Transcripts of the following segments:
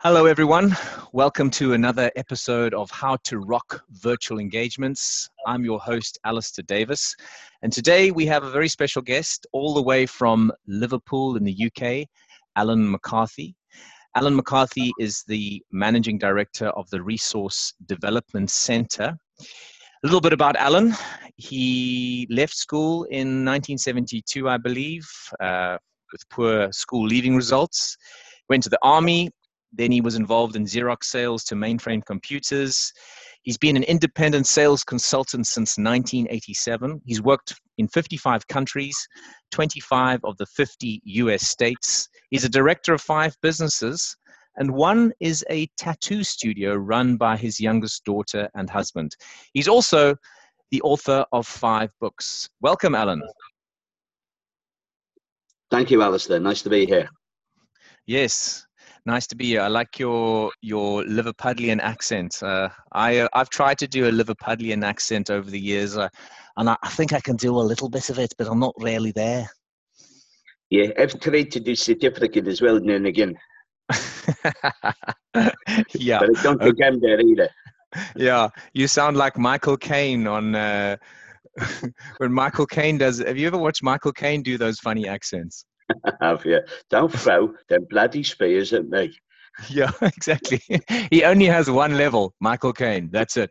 Hello, everyone. Welcome to another episode of How to Rock Virtual Engagements. I'm your host, Alistair Davis. And today we have a very special guest all the way from Liverpool in the UK, Alan McCarthy. Alan McCarthy is the managing director of the Resource Development Center. A little bit about Alan. He left school in 1972, I believe, uh, with poor school leaving results. Went to the army, then he was involved in Xerox sales to mainframe computers. He's been an independent sales consultant since 1987. He's worked in 55 countries, 25 of the 50 US states. He's a director of five businesses, and one is a tattoo studio run by his youngest daughter and husband. He's also the author of five books. Welcome, Alan. Thank you, Alistair. Nice to be here. Yes, Nice to be here. I like your your Liverpudlian accent. Uh, I uh, I've tried to do a Liverpudlian accent over the years, uh, and I, I, think I can do a little bit of it, but I'm not really there. Yeah, I've tried to do certificate as well now and again. yeah, but I don't think I'm there either. yeah, you sound like Michael Caine on uh, when Michael Caine does. Have you ever watched Michael Caine do those funny accents? have you? Don't throw them bloody spears at me. Yeah, exactly. he only has one level, Michael Caine. That's it.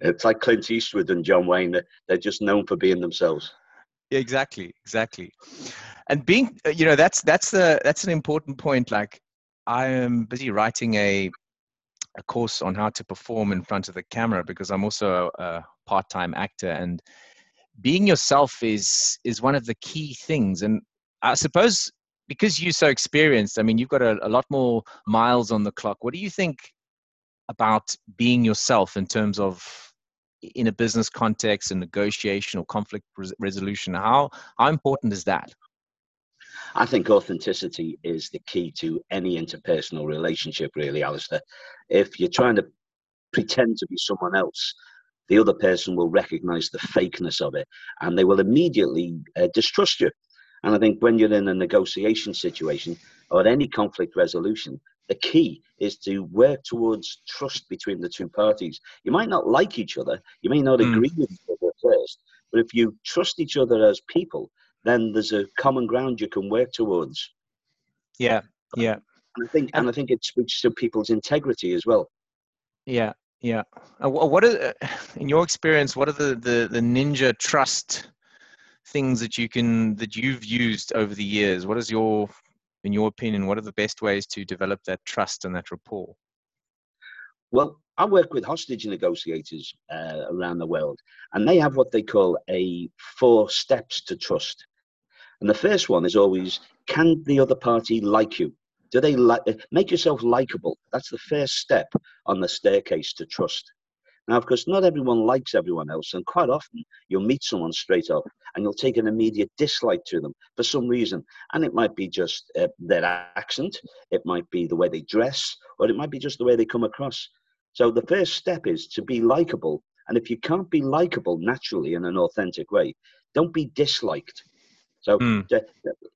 It's like Clint Eastwood and John Wayne. They're just known for being themselves. Yeah, exactly, exactly. And being, uh, you know, that's that's the that's an important point. Like, I am busy writing a a course on how to perform in front of the camera because I'm also a, a part-time actor and being yourself is is one of the key things and I suppose because you're so experienced, I mean, you've got a, a, lot more miles on the clock. What do you think about being yourself in terms of in a business context and negotiation or conflict res- resolution? How how important is that? I think authenticity is the key to any interpersonal relationship, really, Alistair. If you're trying to pretend to be someone else, the other person will recognize the fakeness of it and they will immediately uh, distrust you and I think when you're in a negotiation situation or any conflict resolution, the key is to work towards trust between the two parties. You might not like each other, you may not mm. agree with each other first, but if you trust each other as people, then there's a common ground you can work towards. Yeah, yeah. And I think, and I think it speaks to people's integrity as well. Yeah, yeah. Uh, what are, in your experience, what are the, the, the ninja trust things that you can that you've used over the years what is your in your opinion what are the best ways to develop that trust and that rapport? Well i work with hostage negotiators uh, around the world and they have what they call a four steps to trust. And the first one is always can the other party like you? Do they like make yourself likable? That's the first step on the staircase to trust now, of course, not everyone likes everyone else, and quite often you'll meet someone straight up and you'll take an immediate dislike to them for some reason. And it might be just uh, their accent, it might be the way they dress, or it might be just the way they come across. So the first step is to be likable. And if you can't be likable naturally in an authentic way, don't be disliked. So, mm.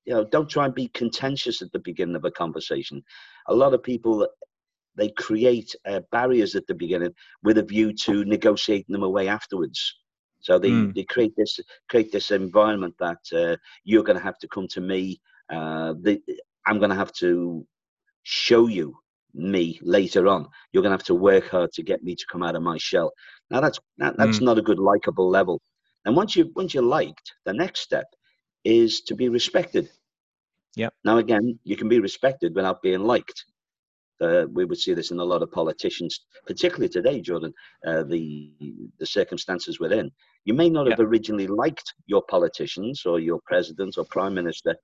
you know, don't try and be contentious at the beginning of a conversation. A lot of people they create uh, barriers at the beginning with a view to negotiating them away afterwards. So they, mm. they create this create this environment that uh, you're going to have to come to me. Uh, the, I'm going to have to show you me later on. You're going to have to work hard to get me to come out of my shell. Now that's that, that's mm. not a good likable level. And once you once you're liked, the next step is to be respected. Yeah. Now again, you can be respected without being liked. Uh, we would see this in a lot of politicians, particularly today, Jordan. Uh, the the circumstances we're in, you may not have originally liked your politicians or your president or prime minister,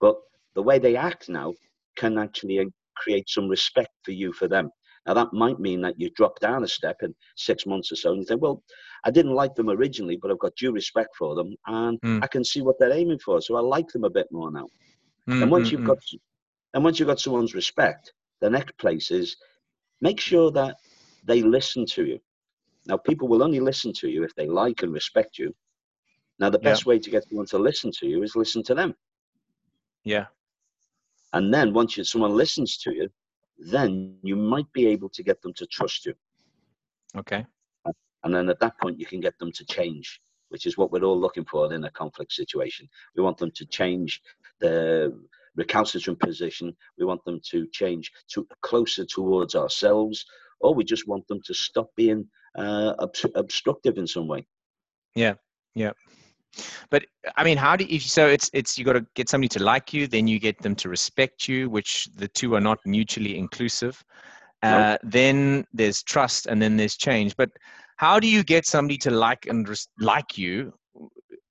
but the way they act now can actually uh, create some respect for you for them. Now that might mean that you drop down a step in six months or so, and you think, well, I didn't like them originally, but I've got due respect for them, and mm. I can see what they're aiming for, so I like them a bit more now. Mm, and once mm, you've mm. got, and once you've got someone's respect, the next place is make sure that they listen to you. Now, people will only listen to you if they like and respect you. Now, the best yeah. way to get someone to listen to you is listen to them. Yeah. And then once you, someone listens to you, then you might be able to get them to trust you. Okay. And then at that point, you can get them to change, which is what we're all looking for in a conflict situation. We want them to change their recalcitrant position. We want them to change to closer towards ourselves, or we just want them to stop being uh, ob- obstructive in some way. Yeah. Yeah. But I mean, how do you? So it's it's you got to get somebody to like you, then you get them to respect you, which the two are not mutually inclusive. Uh, Then there's trust, and then there's change. But how do you get somebody to like and res- like you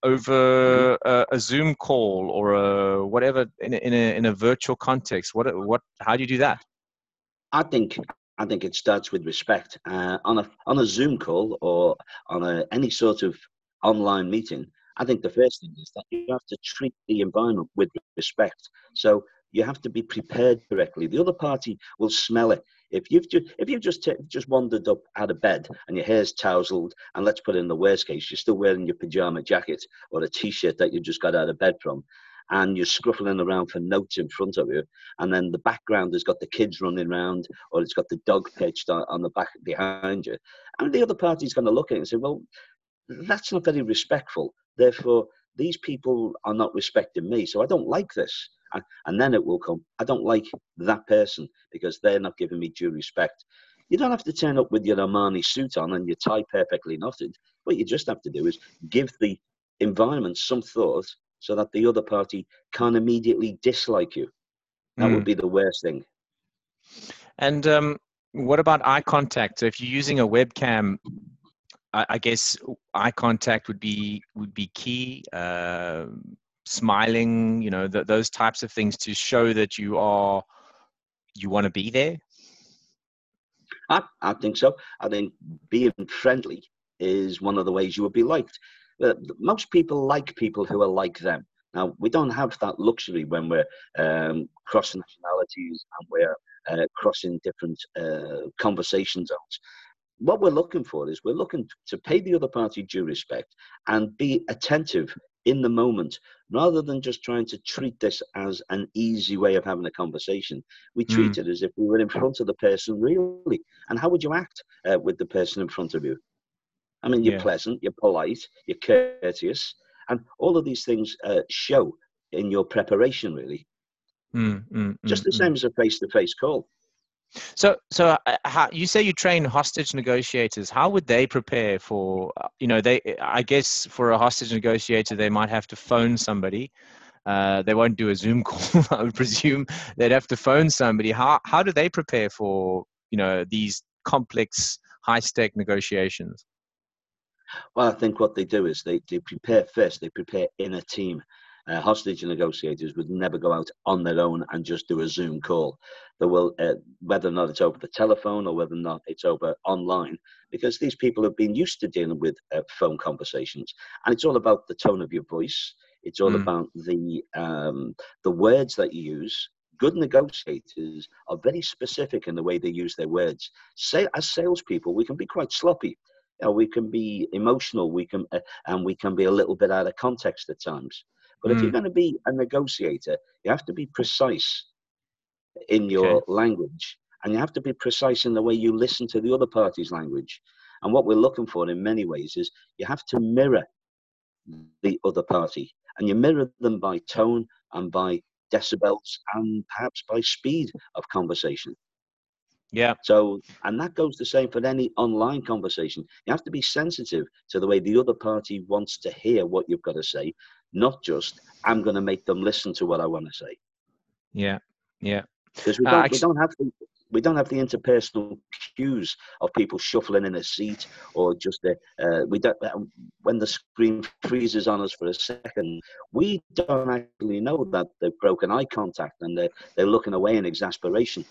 over a, a, Zoom call or a whatever in a, in a in a virtual context? What what? How do you do that? I think I think it starts with respect. Uh, on a on a Zoom call or on a, any sort of online meeting, I think the first thing is that you have to treat the environment with respect. So you have to be prepared correctly. The other party will smell it. If you've just if you've just t- just wandered up out of bed and your hair's tousled, and let's put it in the worst case, you're still wearing your pajama jacket or a t-shirt that you just got out of bed from, and you're scruffling around for notes in front of you, and then the background has got the kids running around, or it's got the dog pitched on, on the back behind you, and the other party's going to look at it and say, well, that's not very respectful. Therefore, these people are not respecting me, so I don't like this. And then it will come. I don't like that person because they're not giving me due respect. You don't have to turn up with your Armani suit on and your tie perfectly knotted. What you just have to do is give the environment some thought so that the other party can not immediately dislike you. That mm. would be the worst thing. And um, what about eye contact? So if you're using a webcam, I, I guess eye contact would be would be key. Uh, smiling, you know, th- those types of things to show that you are you want to be there. I, I think so. I think being friendly is one of the ways you would be liked. Uh, most people like people who are like them. Now, we don't have that luxury when we're um, crossing nationalities and we're uh, crossing different uh, conversation zones what we're looking for is we're looking to pay the other party due respect and be attentive in the moment rather than just trying to treat this as an easy way of having a conversation. We treat mm. it as if we were in front of the person really. And how would you act uh, with the person in front of you? I mean you're yeah. pleasant you're polite you're courteous and all of these things uh, show in your preparation really. Mm, mm, just the mm, same as a face-to-face call so, so uh, how, you say you train hostage negotiators. How would they prepare for? Uh, you know, they. I guess for a hostage negotiator, they might have to phone somebody. Uh, they won't do a Zoom call. I would presume they'd have to phone somebody. How how do they prepare for you know these complex, high stake negotiations? Well, I think what they do is they, they prepare first. They prepare in a team uh, hostage negotiators would never go out on their own and just do a Zoom call. They will, uh, whether or not it's over the telephone or whether or not it's over online, because these people have been used to dealing with uh, phone conversations, and it's all about the tone of your voice. It's all mm. about the um, the words that you use. Good negotiators are very specific in the way they use their words. Say, as salespeople, we can be quite sloppy. You know, we can be emotional. We can, uh, and we can be a little bit out of context at times. But mm. if you're mm. going to be a negotiator, you have to be precise in your okay. language and you have to be precise in the way you listen to the other party's language. And what we're looking for in many ways is you have to mirror the other party and you mirror them by tone and by decibels and perhaps by speed of conversation. Yeah. So, and that goes the same for any online conversation. You have to be sensitive to the way the other party wants to hear what you've got to say, not just I'm going to make them listen to what I want to say. Yeah. Yeah. Because we, uh, we, don't have the, we don't have the interpersonal cues of people shuffling in a seat or just the, uh, we don't uh, when the screen freezes on us for a second we don't actually know that they've broken eye contact and they're, they're looking away in exasperation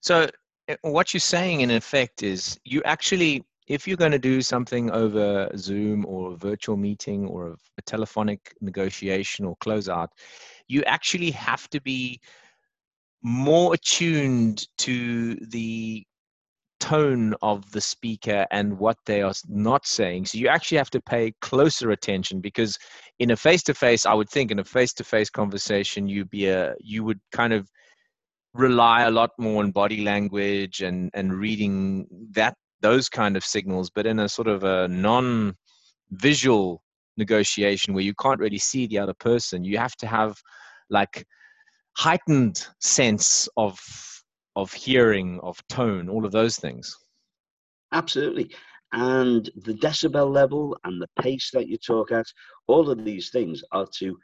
so eh, what you're saying in effect is you actually if you're going to do something over Zoom or a virtual meeting or a, telephonic negotiation or closeout, you actually have to be more attuned to the tone of the speaker and what they are not saying. So you actually have to pay closer attention because in a face-to-face, I would think in a face-to-face conversation, you'd be a you would kind of rely a lot more on body language and and reading that those kind of signals, but in a sort of a non-visual negotiation where you can't really see the other person, you have to have like heightened sense of of hearing, of tone, all of those things. Absolutely. And the decibel level and the pace that you talk at, all of these things are to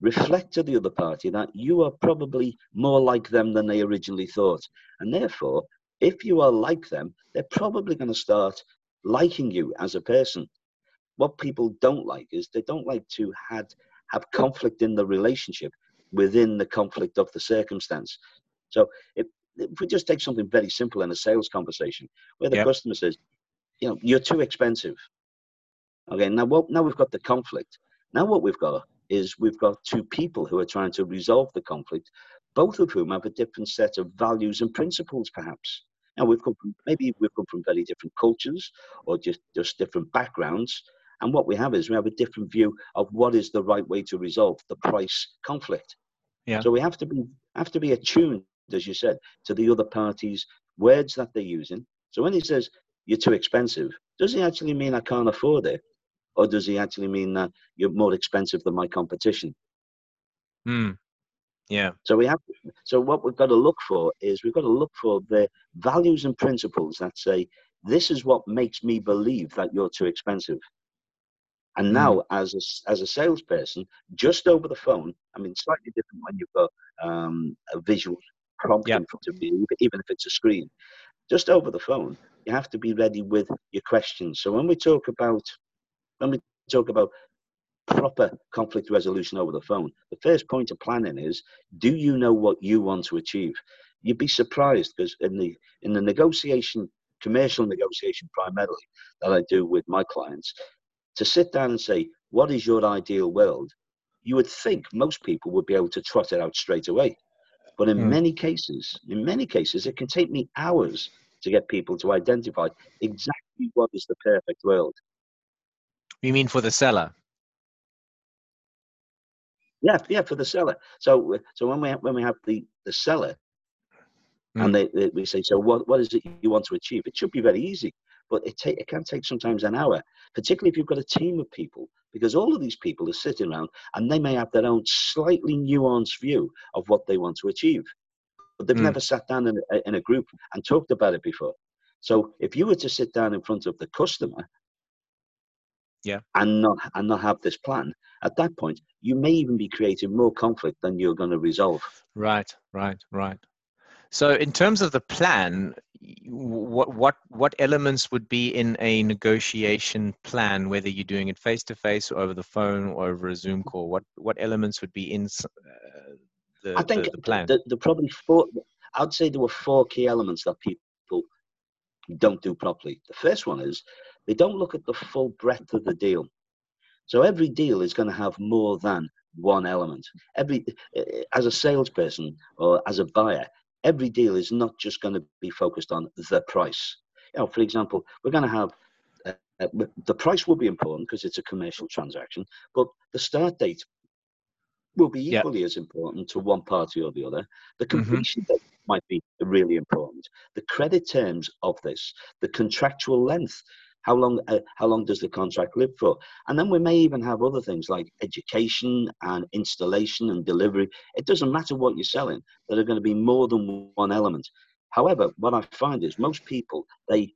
reflect to the other party that you are probably more like them than they originally thought. And therefore, if you are like them, they're probably going to start liking you as a person. What people don't like is they don't like to had, have conflict in the relationship within the conflict of the circumstance. So if, if we just take something very simple in a sales conversation where the yep. customer says, you know, you're too expensive. Okay, now what, now we've got the conflict. Now what we've got is we've got two people who are trying to resolve the conflict, both of whom have a different set of values and principles, perhaps. Now we've come from maybe we've come from very different cultures or just just different backgrounds, and what we have is we have a different view of what is the right way to resolve the price conflict. Yeah. So we have to be have to be attuned, as you said, to the other party's words that they're using. So when he says you're too expensive, does he actually mean I can't afford it, or does he actually mean that you're more expensive than my competition? Hmm. Yeah. So we have. So what we've got to look for is we've got to look for the values and principles that say this is what makes me believe that you're too expensive. And mm. now, as a, as a salesperson, just over the phone, I mean, slightly different when you've got um, a visual prompt yep. in front of you, even if it's a screen. Just over the phone, you have to be ready with your questions. So when we talk about when we talk about proper conflict resolution over the phone, the first point of planning is do you know what you want to achieve? You'd be surprised because in the in the negotiation, commercial negotiation primarily that I do with my clients, to sit down and say, what is your ideal world? You would think most people would be able to trot it out straight away. But in mm. many cases, in many cases, it can take me hours to get people to identify exactly what is the perfect world. You mean for the seller? Yeah, yeah, for the seller. So, so when we have, when we have the the seller, mm. and they, they, we say, so what what is it you want to achieve? It should be very easy, but it take it can take sometimes an hour, particularly if you've got a team of people, because all of these people are sitting around and they may have their own slightly nuanced view of what they want to achieve, but they've mm. never sat down in a, in a group and talked about it before. So, if you were to sit down in front of the customer yeah. and not and not have this plan. At that point you may even be creating more conflict than you're going to resolve. Right right right. So in terms of the plan what what what elements would be in a negotiation plan whether you're doing it face to face or over the phone or over a zoom call? What what elements would be in uh, the, I think the, the plan? the, the probably four I'd say there were four key elements that people don't do properly. The first one is they don't look at the full breadth of the deal. So every deal is going to have more than one element. Every eh, as a salesperson or as a buyer, every deal is not just going to be focused on the price. You know, for example, we're going to have uh, the price will be important because it's a commercial transaction, but the start date will be equally yep. as important to one party or the other. The mm-hmm. completion mm-hmm. date might be really important. The credit terms of this, the contractual length, how long, uh, how long does the contract live for? And then we may even have other things like education and installation and delivery. It doesn't matter what you're selling. There are going to be more than one element. However, what I find is most people, they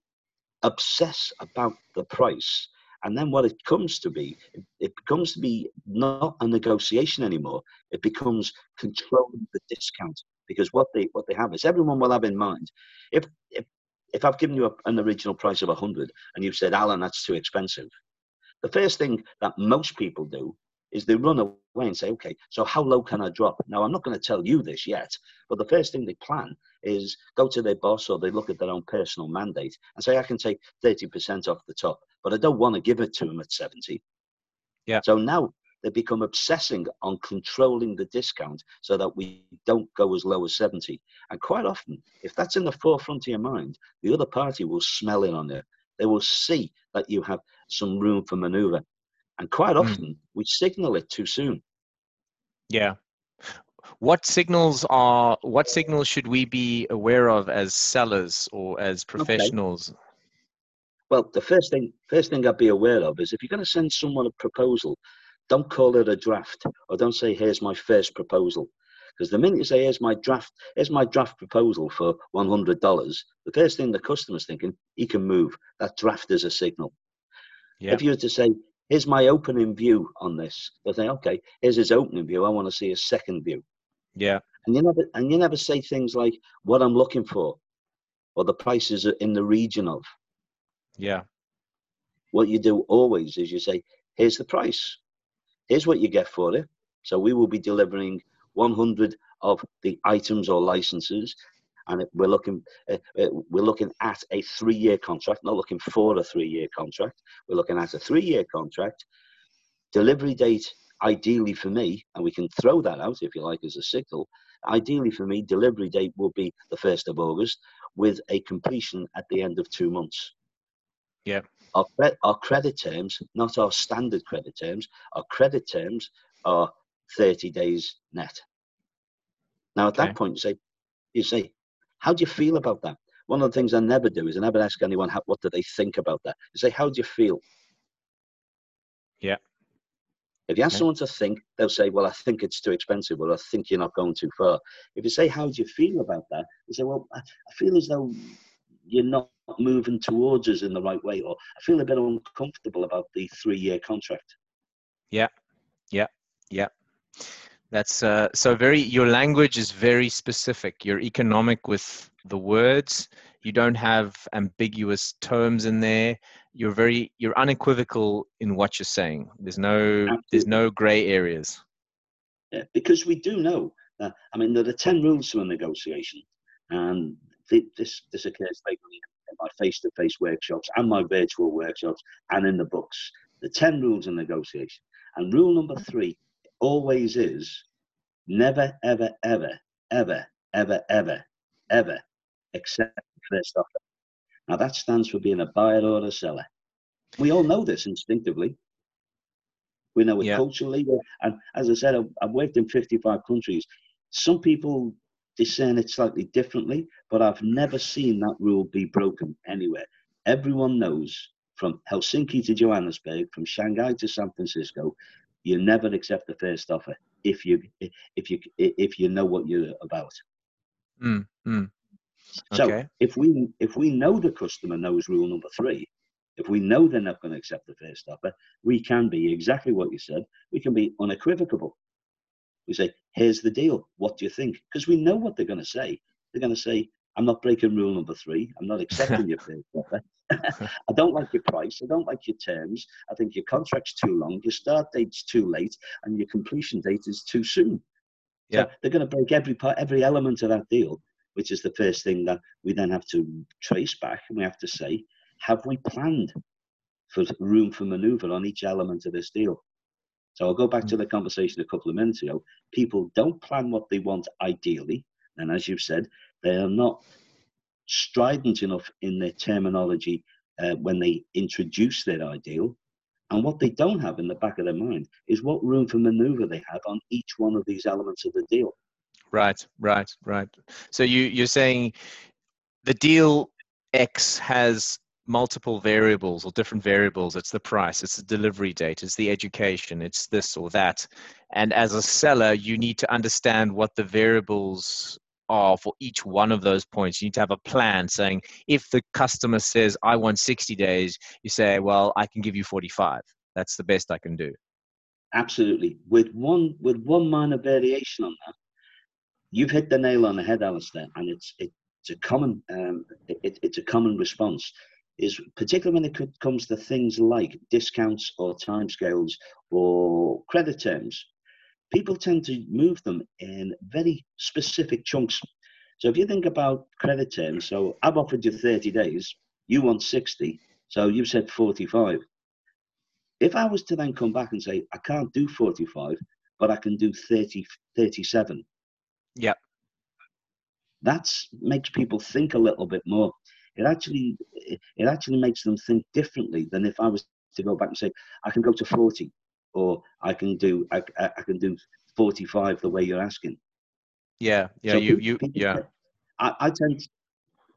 obsess about the price. And then what it comes to be, it becomes to be not a negotiation anymore. It becomes controlling the discount because what they what they have is everyone will have in mind if if if I've given you a, an original price of 100 and you've said, Alan, that's too expensive, the first thing that most people do is they run away and say, okay, so how low can I drop? Now, I'm not going to tell you this yet, but the first thing they plan is go to their boss or they look at their own personal mandate and say, I can take 30% off the top, but I don't want to give it to them at 70. Yeah. So now they become obsessing on controlling the discount so that we don't go as low as 70. And quite often, if that's in the forefront of your mind, the other party will smell it on it. They will see that you have some room for maneuver. And quite hmm. often, mm. we signal it too soon. Yeah. what signals are what signals should we be aware of as sellers or as professionals? Okay. Well, the first thing first thing I'd be aware of is if you're going to send someone a proposal, don't call it a draft or don't say here's my first proposal. Because the minute you say here's my draft, here's my draft proposal for one hundred dollars, the first thing the customer's thinking, he can move. That draft is a signal. Yep. If you were to say, here's my opening view on this. They'll say, okay, here's his opening view. I want to see his second view. Yeah. And you never and you never say things like what I'm looking for or the prices in the region of. Yeah. What you do always is you say, here's the price. Here's what you get for it. So we will be delivering 100 of the items or licenses and we're looking uh, uh, we're looking at a three-year contract, not looking for a three-year contract. We're looking at a three-year contract. Delivery date, ideally for me, and we can throw that out if you like as a signal. Ideally for me, delivery date will be the first of August, with a completion at the end of two months. Yeah. Our, our credit terms, not our standard credit terms, our credit terms are 30 days net. Now, at okay. that point, you say, you say, how do you feel about that? One of the things I never do is I never ask anyone how, what do they think about that. I say, how do you feel? Yeah. If you ask okay. someone to think, they'll say, well, I think it's too expensive, or I think you're not going too far. If you say, how do you feel about that? They say, well, I feel as though you're not moving towards us in the right way, or I feel a bit uncomfortable about the three year contract. Yeah. Yeah. Yeah. That's uh, so very. Your language is very specific. You're economic with the words. You don't have ambiguous terms in there. You're very. You're unequivocal in what you're saying. There's no. Absolutely. There's no grey areas. Yeah, because we do know. That, I mean, there are ten rules to a negotiation, and this this occurs regularly in my face-to-face workshops and my virtual workshops, and in the books. The ten rules of negotiation, and rule number three always is never, ever, ever, ever, ever, ever, ever accept the first offer. Now that stands for being a buyer or a seller. We all know this instinctively. We know it yeah. culturally. And as I said, I've, I've worked in 55 countries. Some people discern it slightly differently, but I've never seen that rule be broken anywhere. Everyone knows from Helsinki to Johannesburg, from Shanghai to San Francisco, you never accept the first offer if you if you if you know what you're about. Mm, mm. Okay. So if we if we know the customer knows rule number three, if we know they're not going to accept the first offer, we can be exactly what you said. We can be unequivocal. We say, "Here's the deal. What do you think?" Because we know what they're going to say. They're going to say, "I'm not breaking rule number three. I'm not accepting your first offer. I don't like your price. I don't like your terms. I think your contract's too long. Your start date's too late, and your completion date is too soon. Yeah, so they're going to break every part, every element of that deal, which is the first thing that we then have to trace back, and we have to say, have we planned for room for manoeuvre on each element of this deal? So I'll go back to mm. the conversation a couple of minutes ago. People don't plan what they want ideally, and as you've said, they are not strident enough in their terminology uh, when they introduce their ideal. And what they don't have in the back of their mind is what room for maneuver they have on each one of these elements of the deal. Right, right, right. So you, you're saying the deal X has multiple variables or different variables. It's the price, it's the delivery date, it's the education, it's this or that. And as a seller, you need to understand what the variables are for each one of those points. You need to have a plan saying if the customer says, I want 60 days, you say, well, I can give you 45. That's the best I can do. Absolutely. With one with one minor variation on that, you've hit the nail on the head, Alistair, and it's it, it's a common um, it, it's a common response. Is particularly when it comes to things like discounts or timescales or credit terms people tend to move them in very specific chunks. So if you think about credit terms, so I've offered you 30 days, you want 60, so you've said 45. If I was to then come back and say, I can't do 45, but I can do 30, 37. Yeah. That makes people think a little bit more. It actually, it actually makes them think differently than if I was to go back and say, I can go to 40 or I can do I, I can do 45 the way you're asking. Yeah, yeah, so you, you, yeah. I, I tend,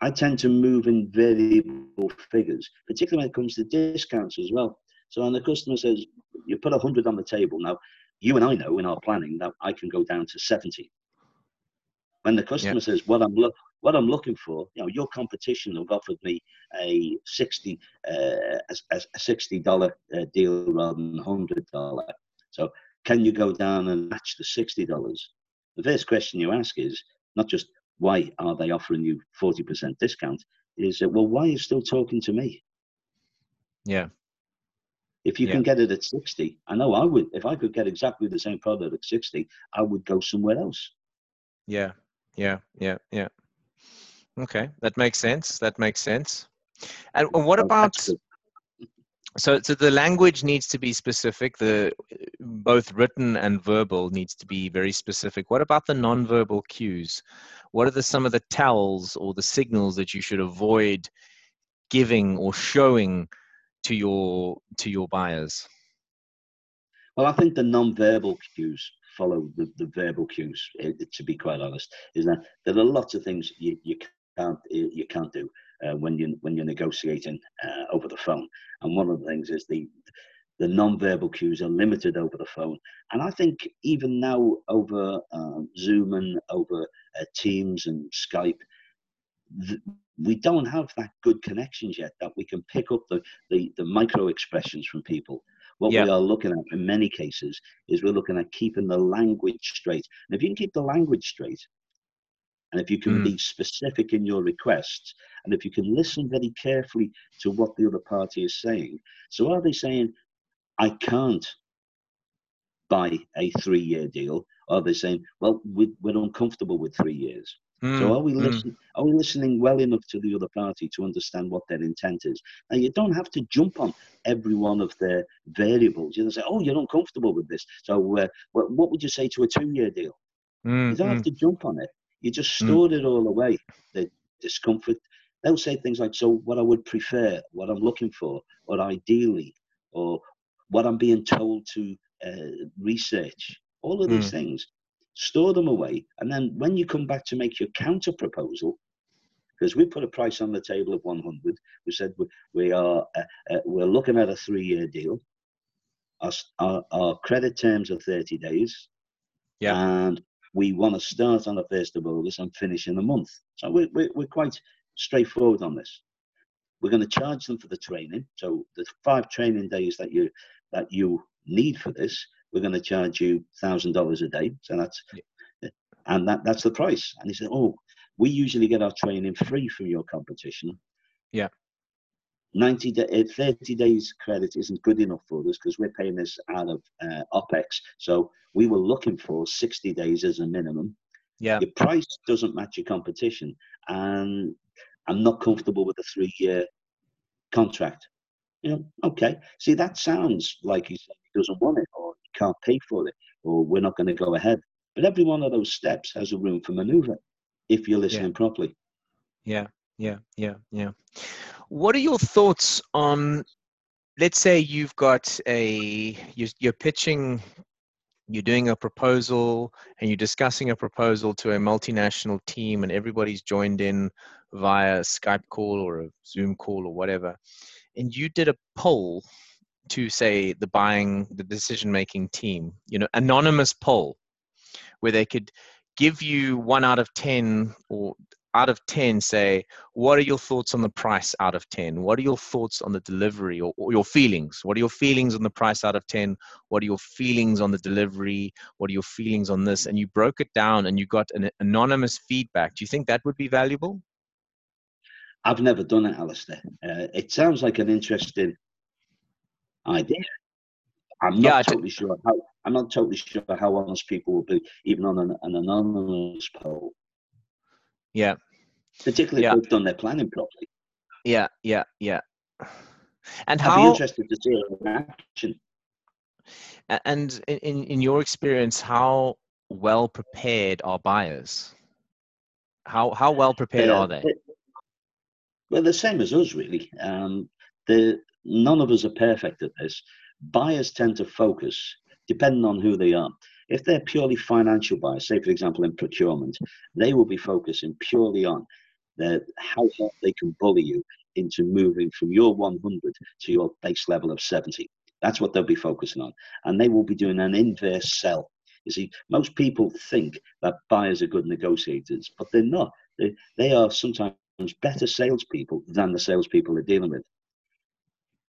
I tend to move in variable figures, particularly when it comes to discounts as well. So when the customer says, you put a hundred on the table now, you and I know in our planning that I can go down to 70. When the customer yeah. says, "Well, I'm, lo- what I'm looking for, you know, your competition have offered me a 60, uh, a, a $60 uh, deal rather than $100. So can you go down and match the $60? The first question you ask is not just why are they offering you 40% discount, is well, why are you still talking to me? Yeah. If you yeah. can get it at 60, I know I would, if I could get exactly the same product at 60, I would go somewhere else. Yeah, yeah, yeah, yeah. Okay, that makes sense. That makes sense. And what about so so the language needs to be specific the both written and verbal needs to be very specific what about the non-verbal cues what are the some of the tells or the signals that you should avoid giving or showing to your to your buyers well i think the non-verbal cues follow the, the verbal cues eh, to be quite honest is that there are lots of things you, you can't you can't do uh, when you when you're negotiating uh, over the phone. And one of the things is the the non-verbal cues are limited over the phone. And I think even now over uh, Zoom and over uh, Teams and Skype, th- we don't have that good connections yet that we can pick up the, the, the micro expressions from people. What we are looking at in many cases is we're looking at keeping the language straight. And if you can keep the language straight, and if you can mm. be specific in your requests, and if you can listen very carefully to what the other party is saying. So, are they saying, I can't buy a three year deal? Or are they saying, well, we, are uncomfortable with three years? Mm. So, are we, mm. are we listening well enough to the other party to understand what their intent is? Now, you don't have to jump on every one of their variables. You don't say, oh, you're uncomfortable with this. So, uh, what, what would you say to a two year deal? Mm, you don't have to jump on it. You just hmm. stored mm. it all away. The discomfort. They'll say things like, "So, what I would prefer, what I'm looking for, or ideally, or what I'm being told to uh, research." All of these mm. things, store them away, and then when you come back to make your counter proposal, because we put a price on the table of 100, we said we, we are uh, uh, we're looking at a three-year deal. Our, our, our credit terms are 30 days. Yeah. And we want to start on the 1st of August and finish in a month. So we're, we're, we're quite straightforward on this. We're going to charge them for the training. So the five training days that you that you need for this, we're going to charge you thousand dollars a day. So that's yeah. and that that's the price. And he said, oh, we usually get our training free from your competition. Yeah. 90 day, uh, 30 days credit isn't good enough for us because we're paying this out of uh, OPEX. So we were looking for 60 days as a minimum. Yeah. Your price doesn't match your competition. And I'm not comfortable with a three year contract. You know, okay. See, that sounds like he doesn't want it or he can't pay for it or we're not going to go ahead. But every one of those steps has a room for maneuver if you're listening yeah. properly. Yeah, yeah, yeah, yeah. What are your thoughts on, let's say you've got a, you're pitching, you're doing a proposal and you're discussing a proposal to a multinational team and everybody's joined in via Skype call or a Zoom call or whatever. And you did a poll to say the buying, the decision making team, you know, anonymous poll where they could give you one out of 10 or out of 10 say what are your thoughts on the price out of 10 what are your thoughts on the delivery or, or, your feelings? What are your feelings on the price out of 10 what are your feelings on the delivery? What are your feelings on this? And you broke it down and you got an anonymous feedback. Do you think that would be valuable? I've never done it alistair. Uh, it sounds like an interesting idea. I'm not yeah, totally sure how i'm not totally sure how honest people will be even on an, an anonymous poll yeah. Particularly yeah. if they've done their planning properly. Yeah, yeah, yeah. And I'd how? be interested to see it in action. And in in your experience, how well prepared are buyers? How how well prepared are they? Well, the same as us, really. Um, the none of us are perfect at this. Buyers tend to focus, depending on who they are. If they're purely financial buyers, say for example in procurement, they will be focusing purely on the, how hard they can bully you into moving from your 100 to your base level of 70. That's what they'll be focusing on. And they will be doing an inverse sell. You see, most people think that buyers are good negotiators, but they're not. They, they are sometimes better salespeople than the salespeople they're dealing with.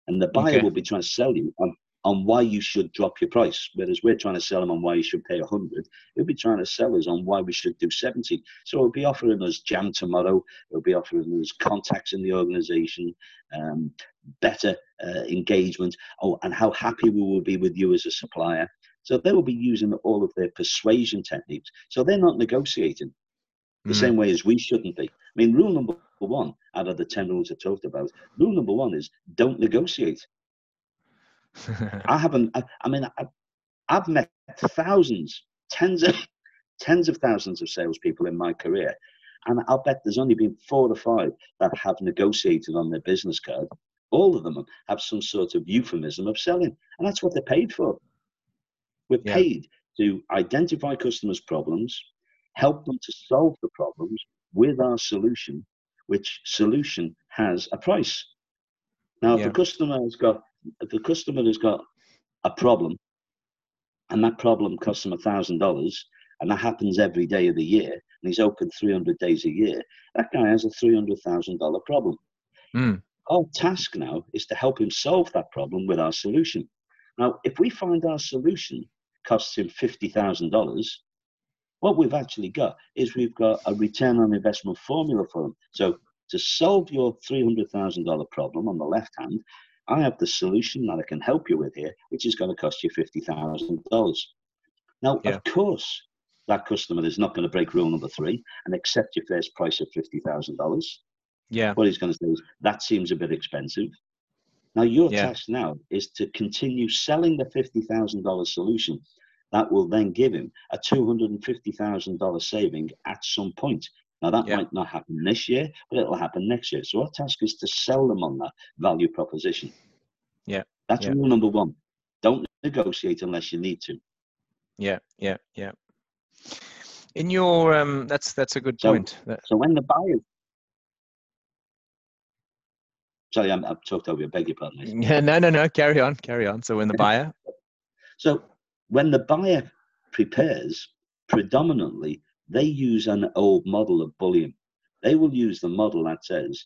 And the buyer okay. will be trying to sell you on, on why you should drop your price, whereas we're trying to sell them on why you should pay 100. He'll be trying to sell us on why we should do 70. So it'll be offering us jam tomorrow. It'll be offering us contacts in the organization, um, better uh, engagement, oh, and how happy we will be with you as a supplier. So they will be using all of their persuasion techniques. So they're not negotiating the mm. same way as we shouldn't be. I mean, rule number one out of the 10 rules I talked about, rule number one is don't negotiate. I haven't, I, I mean, I, I've met thousands, tens of, tens of thousands of salespeople in my career. And I'll bet there's only been four or five that have negotiated on their business card. All of them have some sort of euphemism of selling. And that's what they're paid for. We're yeah. paid to identify customers' problems, help them to solve the problems with our solution, which solution has a price. Now, yeah. if the customer has got if the customer has got a problem, and that problem costs him a thousand dollars, and that happens every day of the year, and he's open 300 days a year, that guy has a $300,000 problem. Mm. Our task now is to help him solve that problem with our solution. Now, if we find our solution costs him $50,000, what we've actually got is we've got a return on investment formula for them. So to solve your $300,000 problem on the left hand, I have the solution that I can help you with here, which is going to cost you $50,000. Now, yeah. of course, that customer is not going to break rule number three and accept your first price of $50,000. Yeah. What he's going to say is, that seems a bit expensive. Now, your yeah. task now is to continue selling the $50,000 solution that will then give him a $250,000 saving at some point. Now, that yeah. might not happen this year, but it'll happen next year. So, our task is to sell them on that value proposition. Yeah. That's yeah. rule number one. Don't negotiate unless you need to. Yeah, yeah, yeah. In your, um, that's that's a good so, point. So when the buyer, sorry, I'm, I've talked over you. Beg your pardon. Yeah, no, no, no. Carry on, carry on. So when the buyer, so when the buyer prepares, predominantly they use an old model of bullying. They will use the model that says,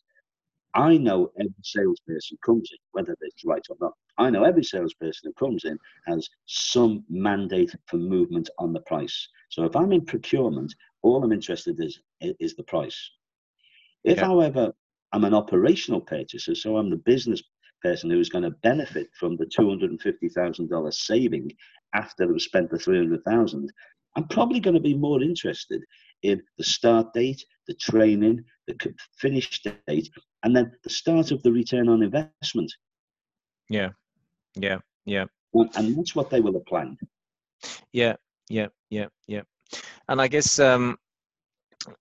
I know every salesperson comes in, whether it's right or not. I know every salesperson who comes in has some mandate for movement on the price. So if I'm in procurement, all I'm interested in is, is the price. If, yeah. however, I'm an operational purchaser, so I'm the business person who's going to benefit from the $250,000 saving after they've spent the 300,000, I'm probably going to be more interested in the start date, the training, the finish date, and then the start of the return on investment. Yeah, yeah, yeah. And that's what they will have planned. Yeah, yeah, yeah, yeah. And I guess um,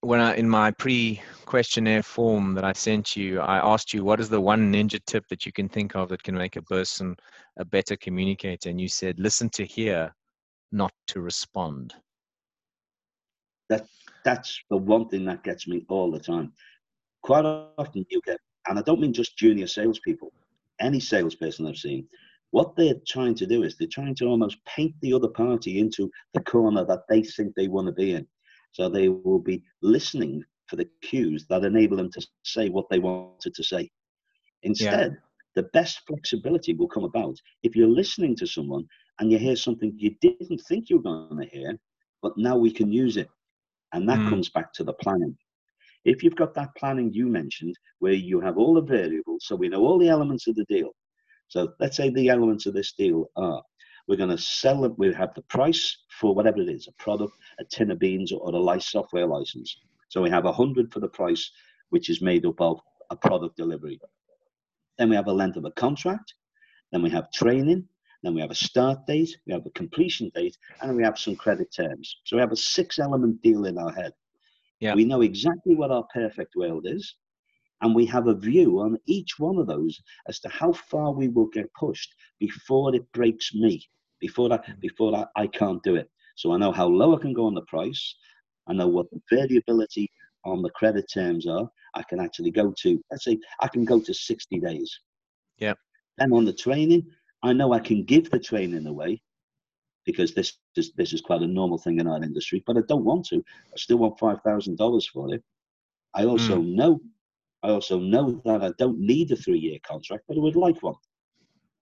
when I in my pre-questionnaire form that I sent you, I asked you what is the one ninja tip that you can think of that can make a person a better communicator, and you said listen to hear, not to respond. That that's the one thing that gets me all the time. Quite often you get, and I don't mean just junior salespeople, any salesperson I've seen, what they're trying to do is they're trying to almost paint the other party into the corner that they think they want to be in. So they will be listening for the cues that enable them to say what they wanted to say. Instead, yeah. the best flexibility will come about if you're listening to someone and you hear something you didn't think you were going to hear, but now we can use it. And that mm. comes back to the planning. If you've got that planning you mentioned, where you have all the variables, so we know all the elements of the deal. So let's say the elements of this deal are we're going to sell it. We have the price for whatever it is, a product, a tin of beans, or a license, software license. So we have a hundred for the price, which is made up of a product delivery. Then we have a length of a contract. Then we have training. Then we have a start date. We have a completion date, and we have some credit terms. So we have a six-element deal in our head. Yeah. We know exactly what our perfect world is and we have a view on each one of those as to how far we will get pushed before it breaks me before that mm. before that I can't do it So I know how low I can go on the price. I know what the variability on the credit terms are. I can actually go to, let's say, I can go to 60 days. Yeah. Then on the training, I know I can give the training away because this is this is quite a normal thing in our industry. But I don't want to. I still want five thousand dollars for it. I also mm. know, I also know that I don't need a three-year contract, but I would like one.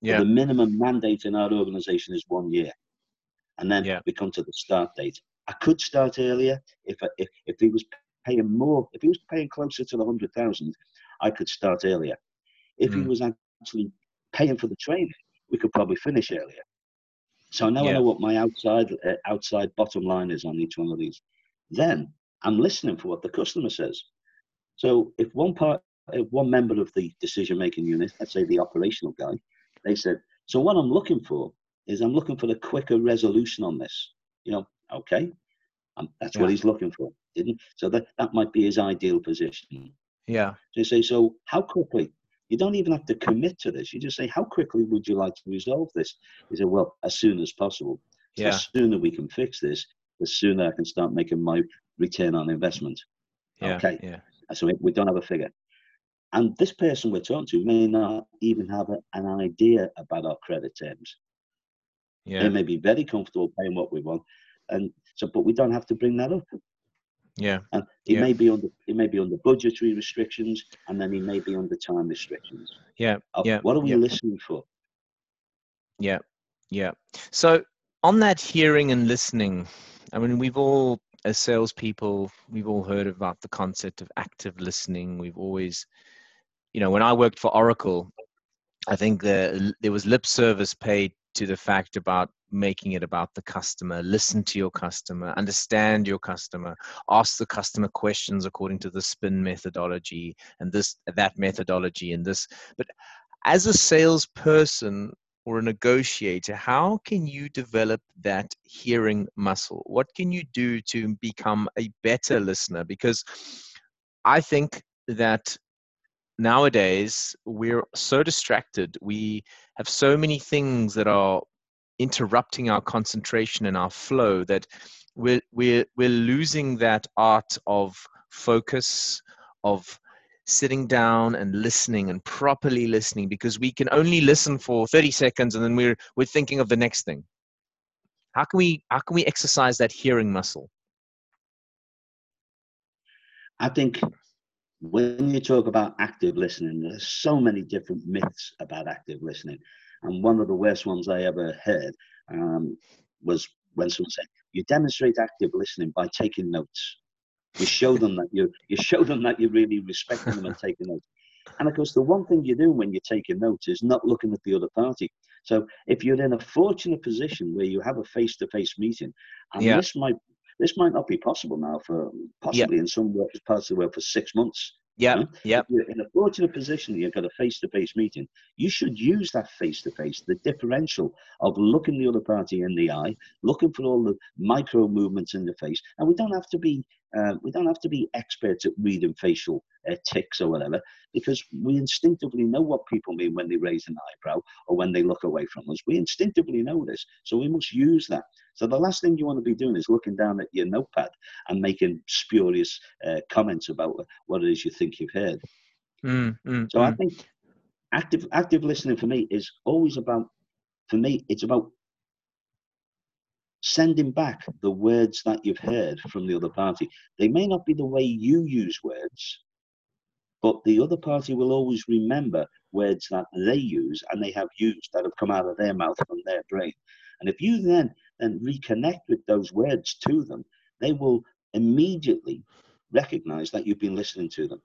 Yeah. the minimum mandate in our organization is one year, and then yeah. we come to the start date. I could start earlier if I, if if he was paying more. If he was paying closer to the hundred thousand, I could start earlier. If mm. he hmm. was actually paying for the training, we could probably finish earlier. So now yeah. I know what my outside uh, outside bottom line is on each one of these. Then I'm listening for what the customer says. So if one part, if one member of the decision making unit, let's say the operational guy, they said, so what I'm looking for is I'm looking for a quicker resolution on this. You know, okay, um, that's yeah. what he's looking for. Didn't so that that might be his ideal position. Yeah. So you say, so how quickly? You don't even have to commit to this. You just say, how quickly would you like to resolve this? He said, well, as soon as possible. Yeah. The sooner we can fix this, the sooner I can start making my return on investment. Yeah, okay. Yeah. So we don't have a figure. And this person we're talking to may not even have a, an idea about our credit terms. Yeah. They may be very comfortable paying what we want. And so, but we don't have to bring that up. Yeah. And he yeah. may be under he may be under budgetary restrictions, and then he may be under time restrictions. Yeah. Uh, yeah. What are we yeah. listening for? Yeah. Yeah. So on that hearing and listening, I mean, we've all as salespeople, we've all heard about the concept of active listening. We've always, you know, when I worked for Oracle, I think the, there was lip service paid to the fact about making it about the customer listen to your customer understand your customer ask the customer questions according to the spin methodology and this that methodology and this. But as a salesperson or a negotiator how can you develop that hearing muscle? What can you do to become a better listener? Because i think that nowadays we're so distracted. We have so many things that are interrupting our concentration and our flow that we're we're we're losing that art of focus of sitting down and listening and properly listening because we can only listen for 30 seconds and then we're we're thinking of the next thing. How can we how can we exercise that hearing muscle? I think when you talk about active listening there's so many different myths about active listening and one of the worst ones I ever heard um, was when someone said, "You demonstrate active listening by taking notes. You show them that you you show them that you're really respecting them and taking notes." And of course, the one thing you do when you're taking notes is not looking at the other party. So if you're in a fortunate position where you have a face-to-face meeting, and yeah. this might this might not be possible now for possibly yeah. in some parts of the world for six months. Yeah, yeah. You're in a fortunate position. You've got a face-to-face meeting. You should use that face-to-face, the differential of looking the other party in the eye, looking for all the micro movements in the face. And we don't have to be uh, we don't have to be experts at reading facial uh, tics or whatever, because we instinctively know what people mean when they raise an eyebrow or when they look away from us. We instinctively know this, so we must use that. So the last thing you want to be doing is looking down at your notepad and making spurious uh, comments about what it is you think you've heard. Mm, mm, so mm. I think active active listening for me is always about. For me, it's about sending back the words that you've heard from the other party. They may not be the way you use words, but the other party will always remember words that they use and they have used that have come out of their mouth from their brain. And if you then then reconnect with those words to them, they will immediately recognize that you've been listening to them.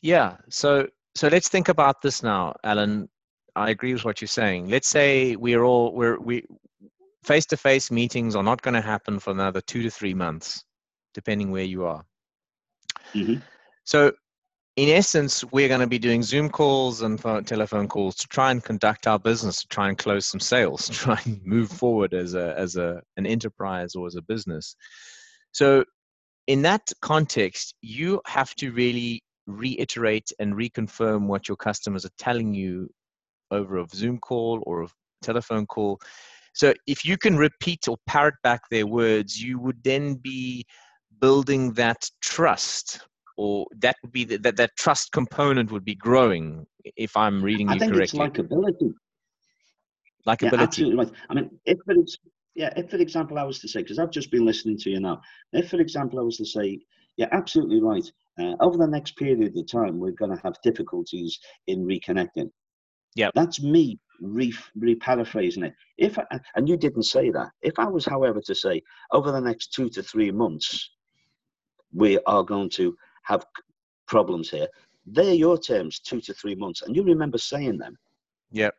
Yeah. So so let's think about this now, Alan. I agree with what you're saying. Let's say we're all we're we face to face meetings are not going to happen for another two to three months, depending where you are. Mm-hmm. So, in essence, we're going to be doing Zoom calls and telephone calls to try and conduct our business, to try and close some sales, to try and move forward as a as a an enterprise or as a business. So, in that context, you have to really reiterate and reconfirm what your customers are telling you over a Zoom call or a telephone call so if you can repeat or parrot back their words, you would then be building that trust or that would be the, that that trust component would be growing if i'm reading you I think correctly it's likability. likability Yeah, absolutely right. I mean, if for yeah, if for example I was to say, because I've just been listening to you now, if for example I was to say, yeah, absolutely right. Uh, over the next period of time, we're going to have difficulties in reconnecting. Yep. that's me re, re paraphrasing it. If I, and you didn't say that. If I was, however, to say over the next two to three months, we are going to have problems here. They're your terms, two to three months, and you remember saying them. Yeah.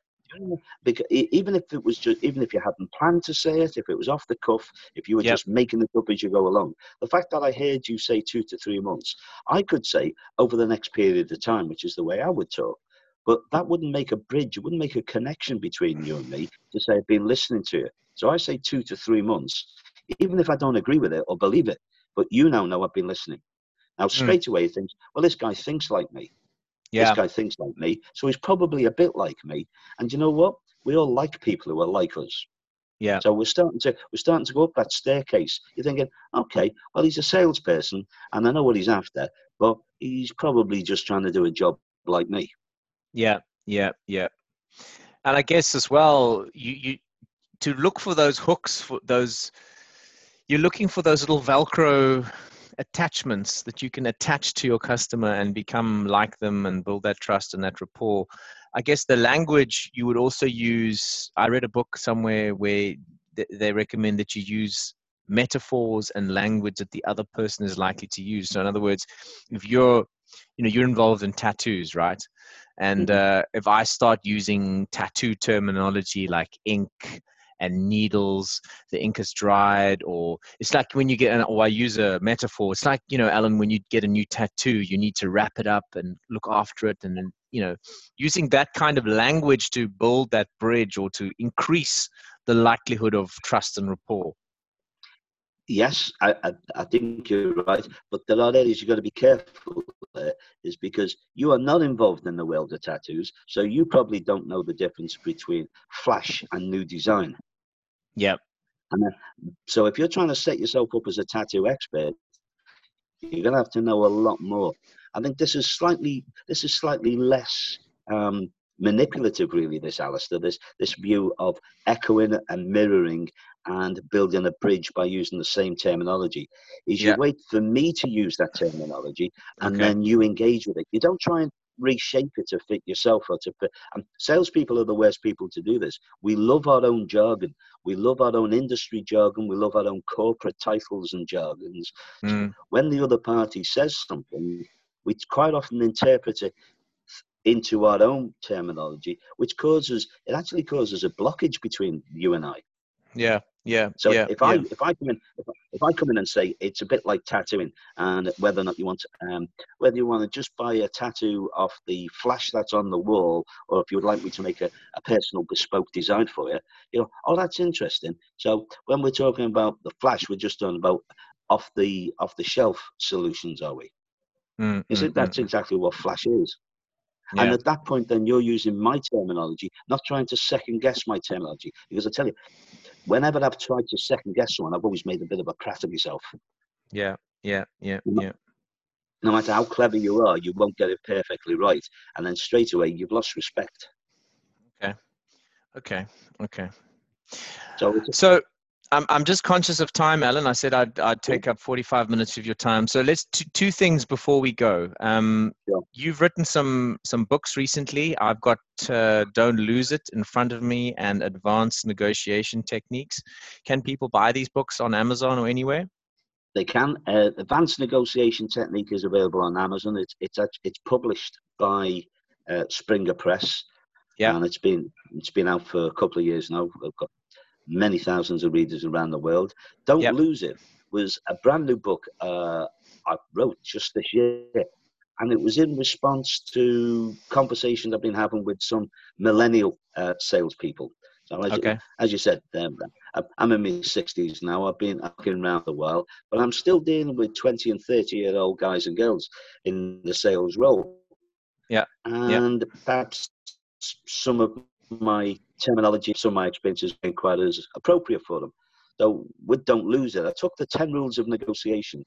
Because even if it was just, even if you hadn't planned to say it, if it was off the cuff, if you were Yep. just making it up as you go along, the fact that I heard you say two to three months, I could say over the next period of time, which is the way I would talk. But that wouldn't make a bridge. It wouldn't make a connection between you and me to say I've been listening to you. So I say two to three months, even if I don't agree with it or believe it. But you now know I've been listening. Now hmm. straight away he thinks, well, this guy thinks like me. yeah This guy thinks like me, so he's probably a bit like me. And you know what? We all like people who are like us. yeah So we're starting to we're starting to go up that staircase. You're thinking, okay, well he's a salesperson and I know what he's after, but he's probably just trying to do a job like me. Yeah, yeah, yeah. And I guess as well, you you to look for those hooks for those you're looking for those little velcro attachments that you can attach to your customer and become like them and build that trust and that rapport. I guess the language you would also use I read a book somewhere where th- they recommend that you use metaphors and language that the other person is likely to use. So in other words, if you're you know you're involved in tattoos, right? And uh, if I start using tattoo terminology like ink and needles, the ink is dried, or it's like when you get, an, or I use a metaphor, it's like, you know, Alan, when you get a new tattoo, you need to wrap it up and look after it. And, then, you know, using that kind of language to build that bridge or to increase the likelihood of trust and rapport. Yes, I, I, I think you're right, but there are areas you've got to be careful. There, is because you are not involved in the world of tattoos, so you probably don't know the difference between flash and new design. Yep. And So if you're trying to set yourself up as a tattoo expert, you're going to have to know a lot more. I think this is slightly this is slightly less um, manipulative, really. This Alistair, this this view of echoing and mirroring and building a bridge by using the same terminology. Is Yeah. you wait for me to use that terminology and Okay. then you engage with it. You don't try and reshape it to fit yourself or to fit. And salespeople are the worst people to do this. We love our own jargon. We love our own industry jargon. We love our own corporate titles and jargons. Mm, When the other party says something, we quite often interpret it into our own terminology, which causes it actually causes a blockage between you and I. yeah. Yeah. So yeah. if I yeah. if I come in if, I- if I come in and say it's a bit like tattooing, and whether or not you want to, um, whether you want to just buy a tattoo off the flash that's on the wall, or if you would like me to make a, a personal bespoke design for you, you know, oh that's interesting. So when we're talking about the flash, we're just talking about off the off the shelf solutions, are we? Mm, Is mm, it that's mm, exactly what flash is? yeah. And at that point, then you're using my terminology, not trying to second guess my terminology. Because I tell you, whenever I've tried to second guess someone, I've always made a bit of a prat of myself. yeah. Yeah. Yeah. Mhm. Yeah. No matter how clever you are, you won't get it perfectly right. And then straight away, you've lost respect. Okay. Okay. Okay. So So I'm I'm just conscious of time, Alan. I said I'd I'd take up 45 minutes of your time. So let's two, two things before we go. Um, Sure. you've written some some books recently. I've got uh, Don't Lose It in front of me and Advanced Negotiation Techniques. Can people buy these books on Amazon or anywhere? they can. Uh, Advanced negotiation technique is available on Amazon. It's it's it's published by uh, Springer Press. Yeah. And it's been it's been out for a couple of years now. I've got many thousands of readers around the world. Don't Yep. lose it was a brand new book uh, I wrote just this year, and it was in response to conversations I've been having with some millennial uh, salespeople. So as, Okay. as you said, um, I'm- in my 60s now. I've been been around a while, but I'm still dealing with 20 and 30 year old guys and girls in the sales role. Yeah, yeah. And that's some of my terminology, some of my experiences being quite as appropriate for them. So with Don't Lose It, I took the 10 rules of negotiation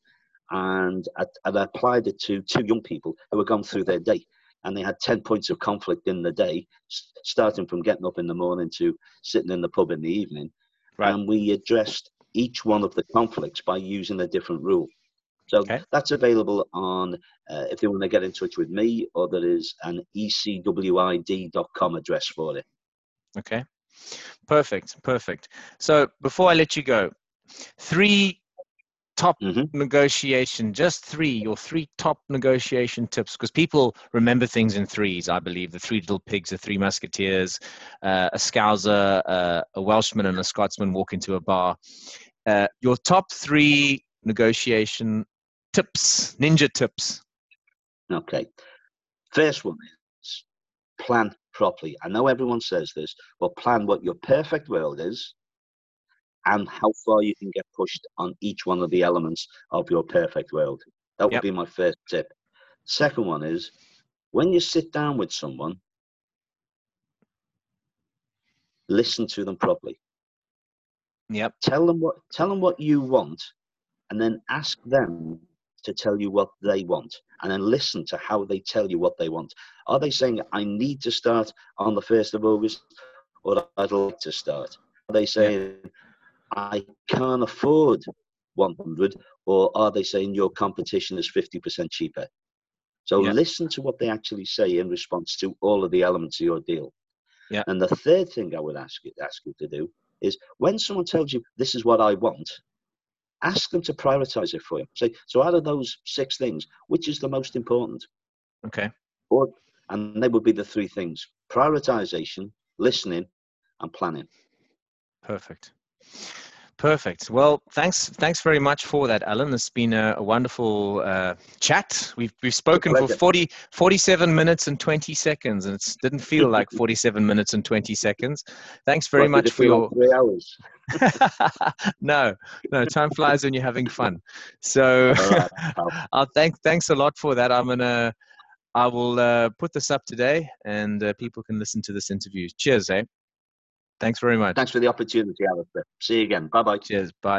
and I, and I applied it to two young people who were going through their day. And they had 10 points of conflict in the day, starting from getting up in the morning to sitting in the pub in the evening. Right. And we addressed each one of the conflicts by using a different rule. So okay. that's available on, uh, if they want to get in touch with me, or there is an ecwid.com address for it. Okay, perfect, perfect. So before I let you go, three top mm-hmm. negotiation, just three or three top negotiation tips, because people remember things in threes, I believe. The three little pigs, the three musketeers, uh, a Scouser, uh, a Welshman, and a Scotsman walk into a bar. Uh, your top three negotiation tips, ninja tips. Okay. First one is plan properly. I know everyone says this, but plan what your perfect world is and how far you can get pushed on each one of the elements of your perfect world. That would yep. be my first tip. Second one is when you sit down with someone, listen to them properly. Yep. Tell them what tell them what you want and then ask them to tell you what they want and then listen to how they tell you what they want. Are they saying, I need to start on the 1st of August or I'd like to start? Are they saying, I can't afford 100 or are they saying your competition is 50% cheaper? So yeah. listen to what they actually say in response to all of the elements of your deal. Yeah. And the third thing I would ask you, ask you to do is when someone tells you this is what I want, ask them to prioritize it for you. Say, so out of those six things, which is the most important? Okay. Or, and they would be the three things prioritization, listening, and planning. Perfect. Perfect. Well, thanks. Thanks very much for that, Alan. It's been a, a wonderful uh, chat. We've we've spoken for 40, 47 minutes and twenty seconds, and it didn't feel like forty-seven minutes and twenty seconds. Thanks very much for your three hours. no, no, time flies when you're having fun. So. I'll thank thanks a lot for that. I'm gonna. I will uh, put this up today, and uh, people can listen to this interview. Cheers, eh? Thanks very much. Thanks for the opportunity, Alistair. See you again. Bye bye. Cheers. Bye.